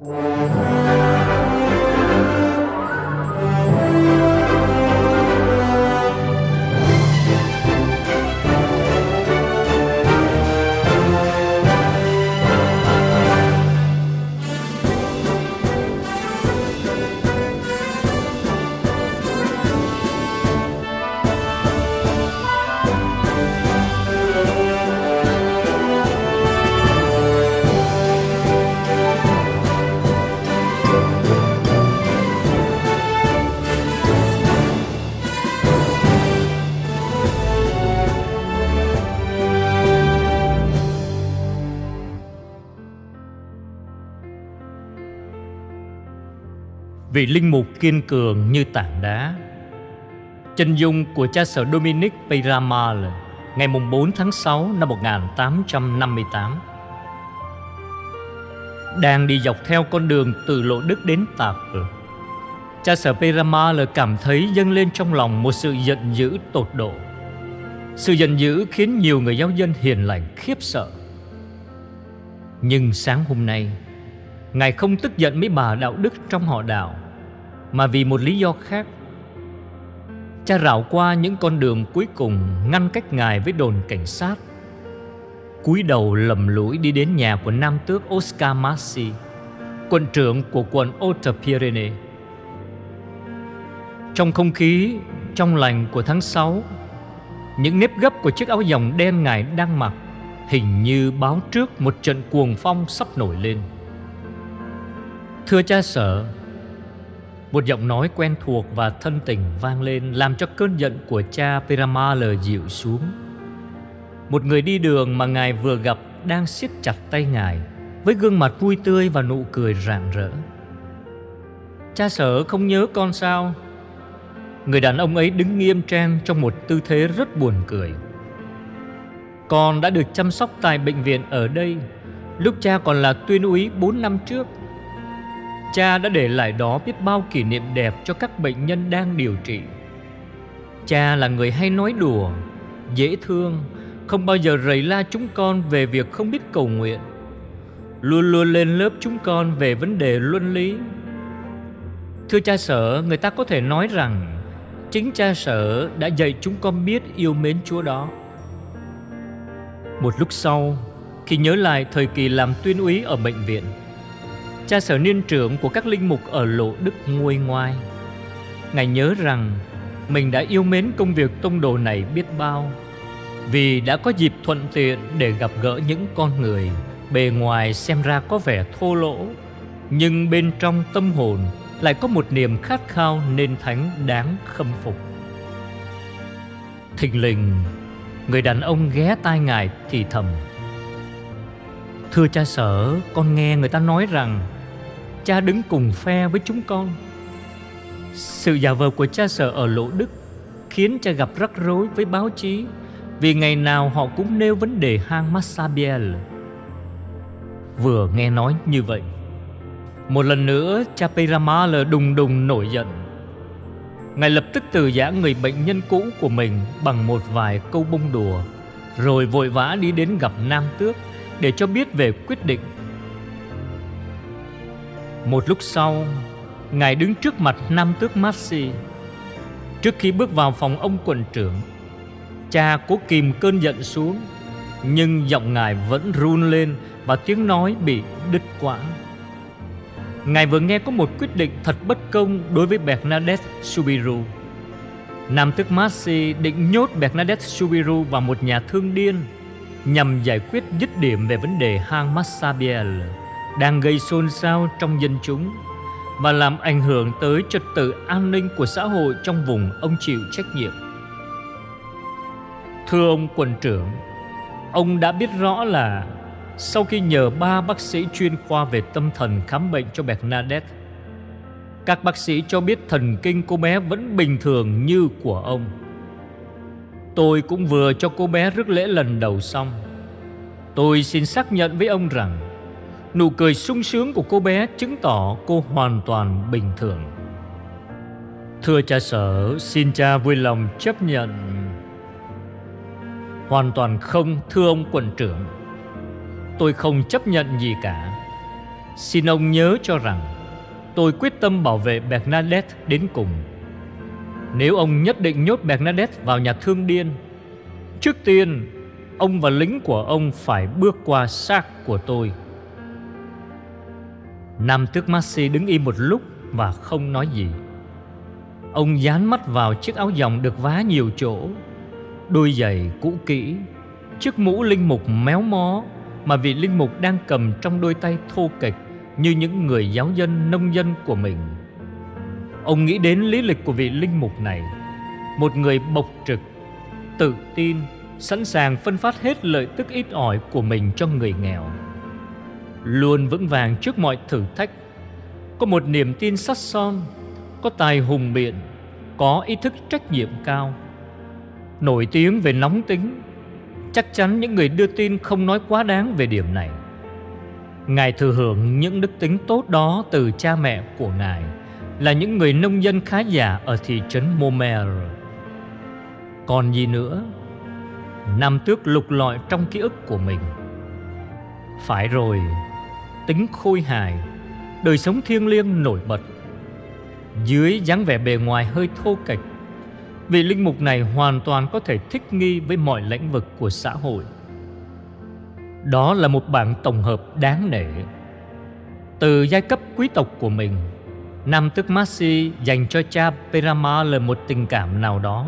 Música vì linh mục kiên cường như tảng đá. Chân dung của cha sở Dominic Peyramal Ngày 4 tháng 6 năm 1858 Đang đi dọc theo con đường từ Lộ Đức đến Tạp. Cha sở Peyramal cảm thấy dâng lên trong lòng một sự giận dữ tột độ. Sự giận dữ khiến nhiều người giáo dân hiền lành khiếp sợ. Nhưng sáng hôm nay, Ngài không tức giận mấy bà đạo đức trong họ đạo. Mà vì một lý do khác, Cha rảo qua những con đường cuối cùng Ngăn cách Ngài với đồn cảnh sát, cúi đầu lầm lũi đi đến nhà của nam tước Oscar Massi Quận trưởng của quận Haute-Pyrénées Trong không khí, trong lành của tháng 6 Những nếp gấp của chiếc áo dòng đen Ngài đang mặc Hình như báo trước một trận cuồng phong sắp nổi lên. Thưa cha sở một giọng nói quen thuộc và thân tình vang lên, Làm cho cơn giận của cha Piramala dịu xuống. Một người đi đường mà ngài vừa gặp Đang siết chặt tay ngài, Với gương mặt vui tươi và nụ cười rạng rỡ. Cha sở không nhớ con sao? Người đàn ông ấy đứng nghiêm trang Trong một tư thế rất buồn cười. Con đã được chăm sóc tại bệnh viện ở đây. Lúc cha còn là tuyên úy 4 năm trước Cha đã để lại đó biết bao kỷ niệm đẹp cho các bệnh nhân đang điều trị. Cha là người hay nói đùa, dễ thương, không bao giờ rầy la chúng con về việc không biết cầu nguyện. Luôn luôn lên lớp chúng con về vấn đề luân lý. Thưa cha sở, người ta có thể nói rằng chính cha sở đã dạy chúng con biết yêu mến Chúa đó. Một lúc sau, khi nhớ lại thời kỳ làm tuyên úy ở bệnh viện, cha sở niên trưởng của các linh mục ở lộ đức nguôi ngoai. Ngài nhớ rằng mình đã yêu mến công việc tông đồ này biết bao vì đã có dịp thuận tiện để gặp gỡ những con người bề ngoài xem ra có vẻ thô lỗ nhưng bên trong tâm hồn lại có một niềm khát khao nên thánh đáng khâm phục. Thình lình, người đàn ông ghé tai ngài thì thầm. Thưa cha sở, con nghe người ta nói rằng cha đứng cùng phe với chúng con sự giả vờ của cha sở ở lỗ đức khiến cha gặp rắc rối với báo chí vì ngày nào họ cũng nêu vấn đề hang Massabiel. Vừa nghe nói như vậy, một lần nữa cha Peramal đùng đùng nổi giận. Ngài lập tức từ giã người bệnh nhân cũ của mình bằng một vài câu bông đùa, rồi vội vã đi đến gặp Nam Tước để cho biết về quyết định một lúc sau, Ngài đứng trước mặt Nam Tước Maxi. Trước khi bước vào phòng ông quận trưởng, cha cố kìm cơn giận xuống, nhưng giọng Ngài vẫn run lên và tiếng nói bị đứt quãng. Ngài vừa nghe có một quyết định thật bất công đối với Bernadette Subiru. Nam tước Maxi định nhốt Bernadette Subiru vào một nhà thương điên nhằm giải quyết dứt điểm về vấn đề hang Massabielle đang gây xôn xao trong dân chúng và làm ảnh hưởng tới trật tự an ninh của xã hội trong vùng ông chịu trách nhiệm. Thưa ông quần trưởng, ông đã biết rõ là sau khi nhờ ba bác sĩ chuyên khoa về tâm thần khám bệnh cho Bernadette, các bác sĩ cho biết thần kinh cô bé vẫn bình thường như của ông. Tôi cũng vừa cho cô bé rước lễ lần đầu xong. Tôi xin xác nhận với ông rằng Nụ cười sung sướng của cô bé chứng tỏ cô hoàn toàn bình thường Thưa cha sở, xin cha vui lòng chấp nhận Hoàn toàn không, thưa ông quận trưởng Tôi không chấp nhận gì cả Xin ông nhớ cho rằng tôi quyết tâm bảo vệ Bernadette đến cùng. Nếu ông nhất định nhốt Bernadette vào nhà thương điên, trước tiên ông và lính của ông phải bước qua xác của tôi. Nam tước Maxi đứng im một lúc và không nói gì. Ông dán mắt vào chiếc áo dòng được vá nhiều chỗ, đôi giày cũ kỹ, chiếc mũ linh mục méo mó mà vị linh mục đang cầm trong đôi tay thô kệch như những người giáo dân nông dân của mình. Ông nghĩ đến lý lịch của vị linh mục này, một người bộc trực, tự tin, sẵn sàng phân phát hết lợi tức ít ỏi của mình cho người nghèo. Luôn vững vàng trước mọi thử thách, có một niềm tin sắt son, có tài hùng biện, có ý thức trách nhiệm cao. Nổi tiếng về nóng tính, chắc chắn những người đưa tin không nói quá đáng về điểm này. Ngài thừa hưởng những đức tính tốt đó từ cha mẹ của Ngài là những người nông dân khá giả ở thị trấn Momer. Còn gì nữa? Nam tước lục lọi trong ký ức của mình. Phải rồi, tính khôi hài, đời sống thiêng liêng nổi bật. Dưới dáng vẻ bề ngoài hơi thô kệch, vị linh mục này hoàn toàn có thể thích nghi với mọi lĩnh vực của xã hội. Đó là một bảng tổng hợp đáng nể. Từ giai cấp quý tộc của mình, Nam tước Masi dành cho cha Perama là một tình cảm nào đó.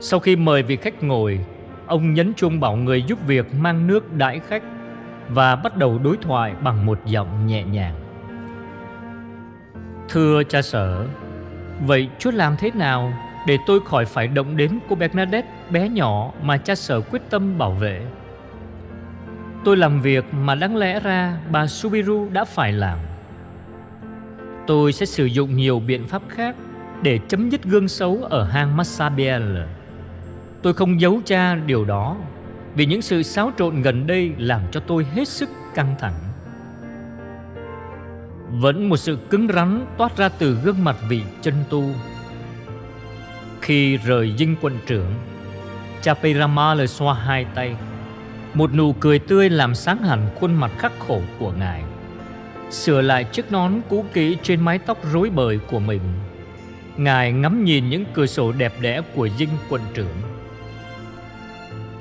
Sau khi mời vị khách ngồi, ông nhấn chuông bảo người giúp việc mang nước đãi khách và bắt đầu đối thoại bằng một giọng nhẹ nhàng. Thưa cha sở, vậy Chúa làm thế nào để tôi khỏi phải động đến cô Bernadette bé nhỏ mà cha sở quyết tâm bảo vệ? Tôi làm việc mà đáng lẽ ra bà Subiru đã phải làm. Tôi sẽ sử dụng nhiều biện pháp khác để chấm dứt gương xấu ở hang Massabielle. Tôi không giấu cha điều đó vì những sự xáo trộn gần đây làm cho tôi hết sức căng thẳng. Vẫn một sự cứng rắn toát ra từ gương mặt vị chân tu. Khi rời dinh quận trưởng, Chapirama lời xoa hai tay một nụ cười tươi làm sáng hẳn khuôn mặt khắc khổ của ngài Sửa lại chiếc nón cũ kỹ trên mái tóc rối bời của mình Ngài ngắm nhìn những cửa sổ đẹp đẽ của dinh quận trưởng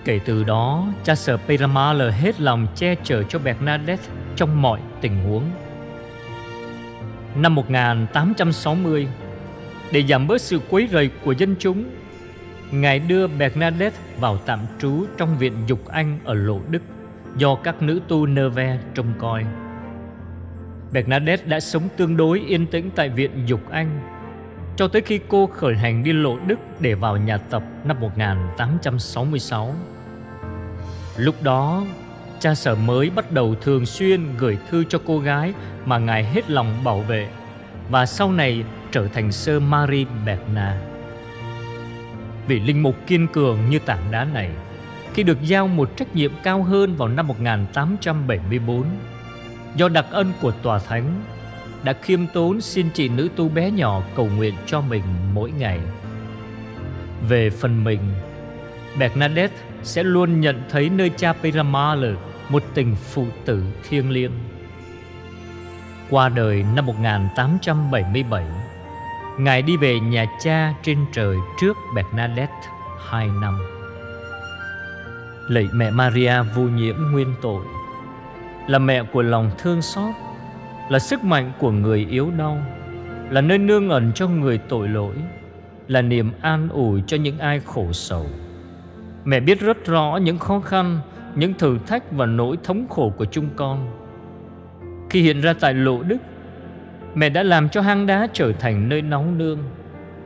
Kể từ đó, cha sở Peramala hết lòng che chở cho Bernadette trong mọi tình huống. Năm 1860, để giảm bớt sự quấy rầy của dân chúng, Ngài đưa Bernadette vào tạm trú trong viện Dục Anh ở Lộ Đức do các nữ tu nơ ve trông coi. Bernadette đã sống tương đối yên tĩnh tại viện Dục Anh cho tới khi cô khởi hành đi Lộ Đức để vào nhà tập năm 1866. Lúc đó, cha sở mới bắt đầu thường xuyên gửi thư cho cô gái mà ngài hết lòng bảo vệ và sau này trở thành sơ Marie Bernard. Vị linh mục kiên cường như tảng đá này Khi được giao một trách nhiệm cao hơn vào năm 1874 Do đặc ân của tòa thánh đã khiêm tốn xin chị nữ tu bé nhỏ cầu nguyện cho mình mỗi ngày Về phần mình Bernadette sẽ luôn nhận thấy nơi cha Peramal một tình phụ tử thiêng liêng. Qua đời năm 1877, Ngài đi về nhà cha trên trời trước Bernadette hai năm. Lạy mẹ Maria vô nhiễm nguyên tội, là mẹ của lòng thương xót, là sức mạnh của người yếu đau, là nơi nương ẩn cho người tội lỗi, là niềm an ủi cho những ai khổ sầu. Mẹ biết rất rõ những khó khăn, những thử thách và nỗi thống khổ của chúng con. Khi hiện ra tại lộ đức, Mẹ đã làm cho hang đá trở thành nơi nóng nương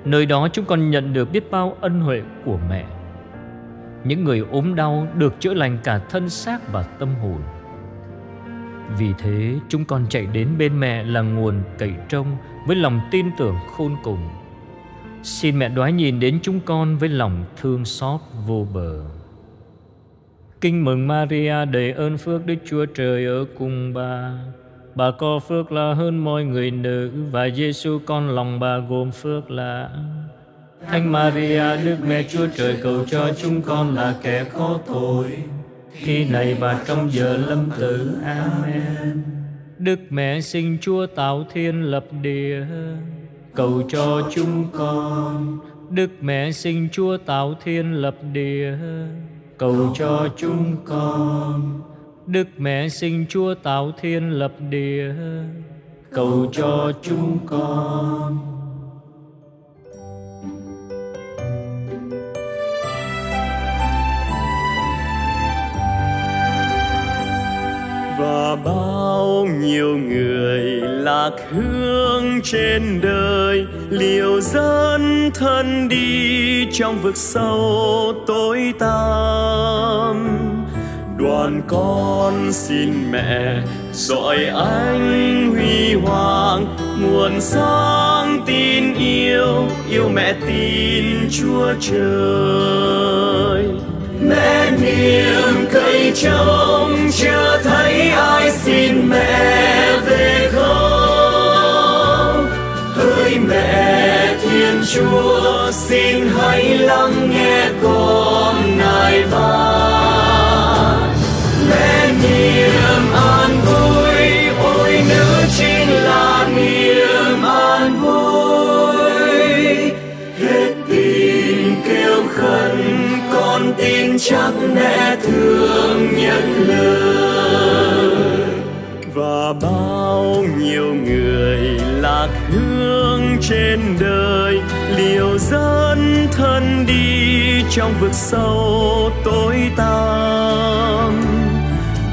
Nơi đó chúng con nhận được biết bao ân huệ của mẹ Những người ốm đau được chữa lành cả thân xác và tâm hồn vì thế, chúng con chạy đến bên mẹ là nguồn cậy trông Với lòng tin tưởng khôn cùng. Xin mẹ đoái nhìn đến chúng con với lòng thương xót vô bờ. Kinh mừng Maria đầy ơn phước Đức Chúa Trời ở cùng bà. Bà có phước là hơn mọi người nữ Và Giêsu con lòng bà gồm phước là Thánh Maria, Đức Mẹ Chúa Trời cầu cho chúng con là kẻ khó tội. Khi này và trong giờ lâm tử Amen. Đức Mẹ sinh Chúa tạo thiên lập địa Cầu cho chúng con. Đức Mẹ sinh Chúa tạo thiên lập địa Cầu cho chúng con. Đức Mẹ sinh Chúa tạo thiên lập địa Cầu cho chúng con và bao nhiêu người lạc hương trên đời. Liều dẫn thân đi trong vực sâu tối tăm. Đoàn con xin mẹ dọi anh huy hoàng. Nguồn sáng tin yêu yêu mẹ tin chúa trời. Mẹ niềm cây trông chưa thấy ai xin mẹ về không? Hỡi mẹ thiên chúa, xin hãy lắng nghe con ngài van mẹ niềm an vui, ôi nữ chính là niềm an vui. Hết tin kêu khẩn con tin chắc mẹ thương nhận lời và bao nhiêu người lạc hướng trên đời, liều dẫn thân đi trong vực sâu tối tăm.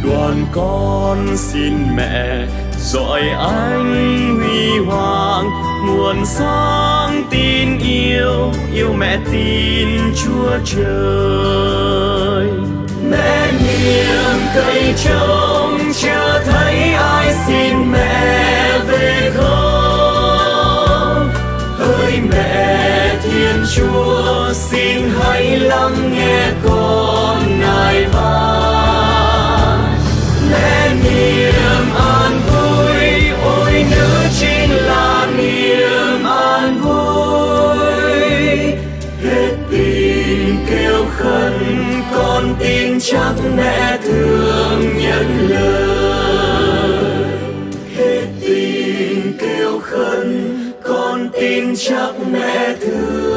Đoàn con xin mẹ dọi anh huy hoàng nguồn sáng tin yêu yêu mẹ tin chúa trời mẹ niềm cây trông chưa thấy ai xin mẹ về không? Hỡi mẹ thiên chúa, xin hãy lắng nghe con. con tin chắc mẹ thương nhận lời. Hết tình kêu khẩn, con tin chắc mẹ thương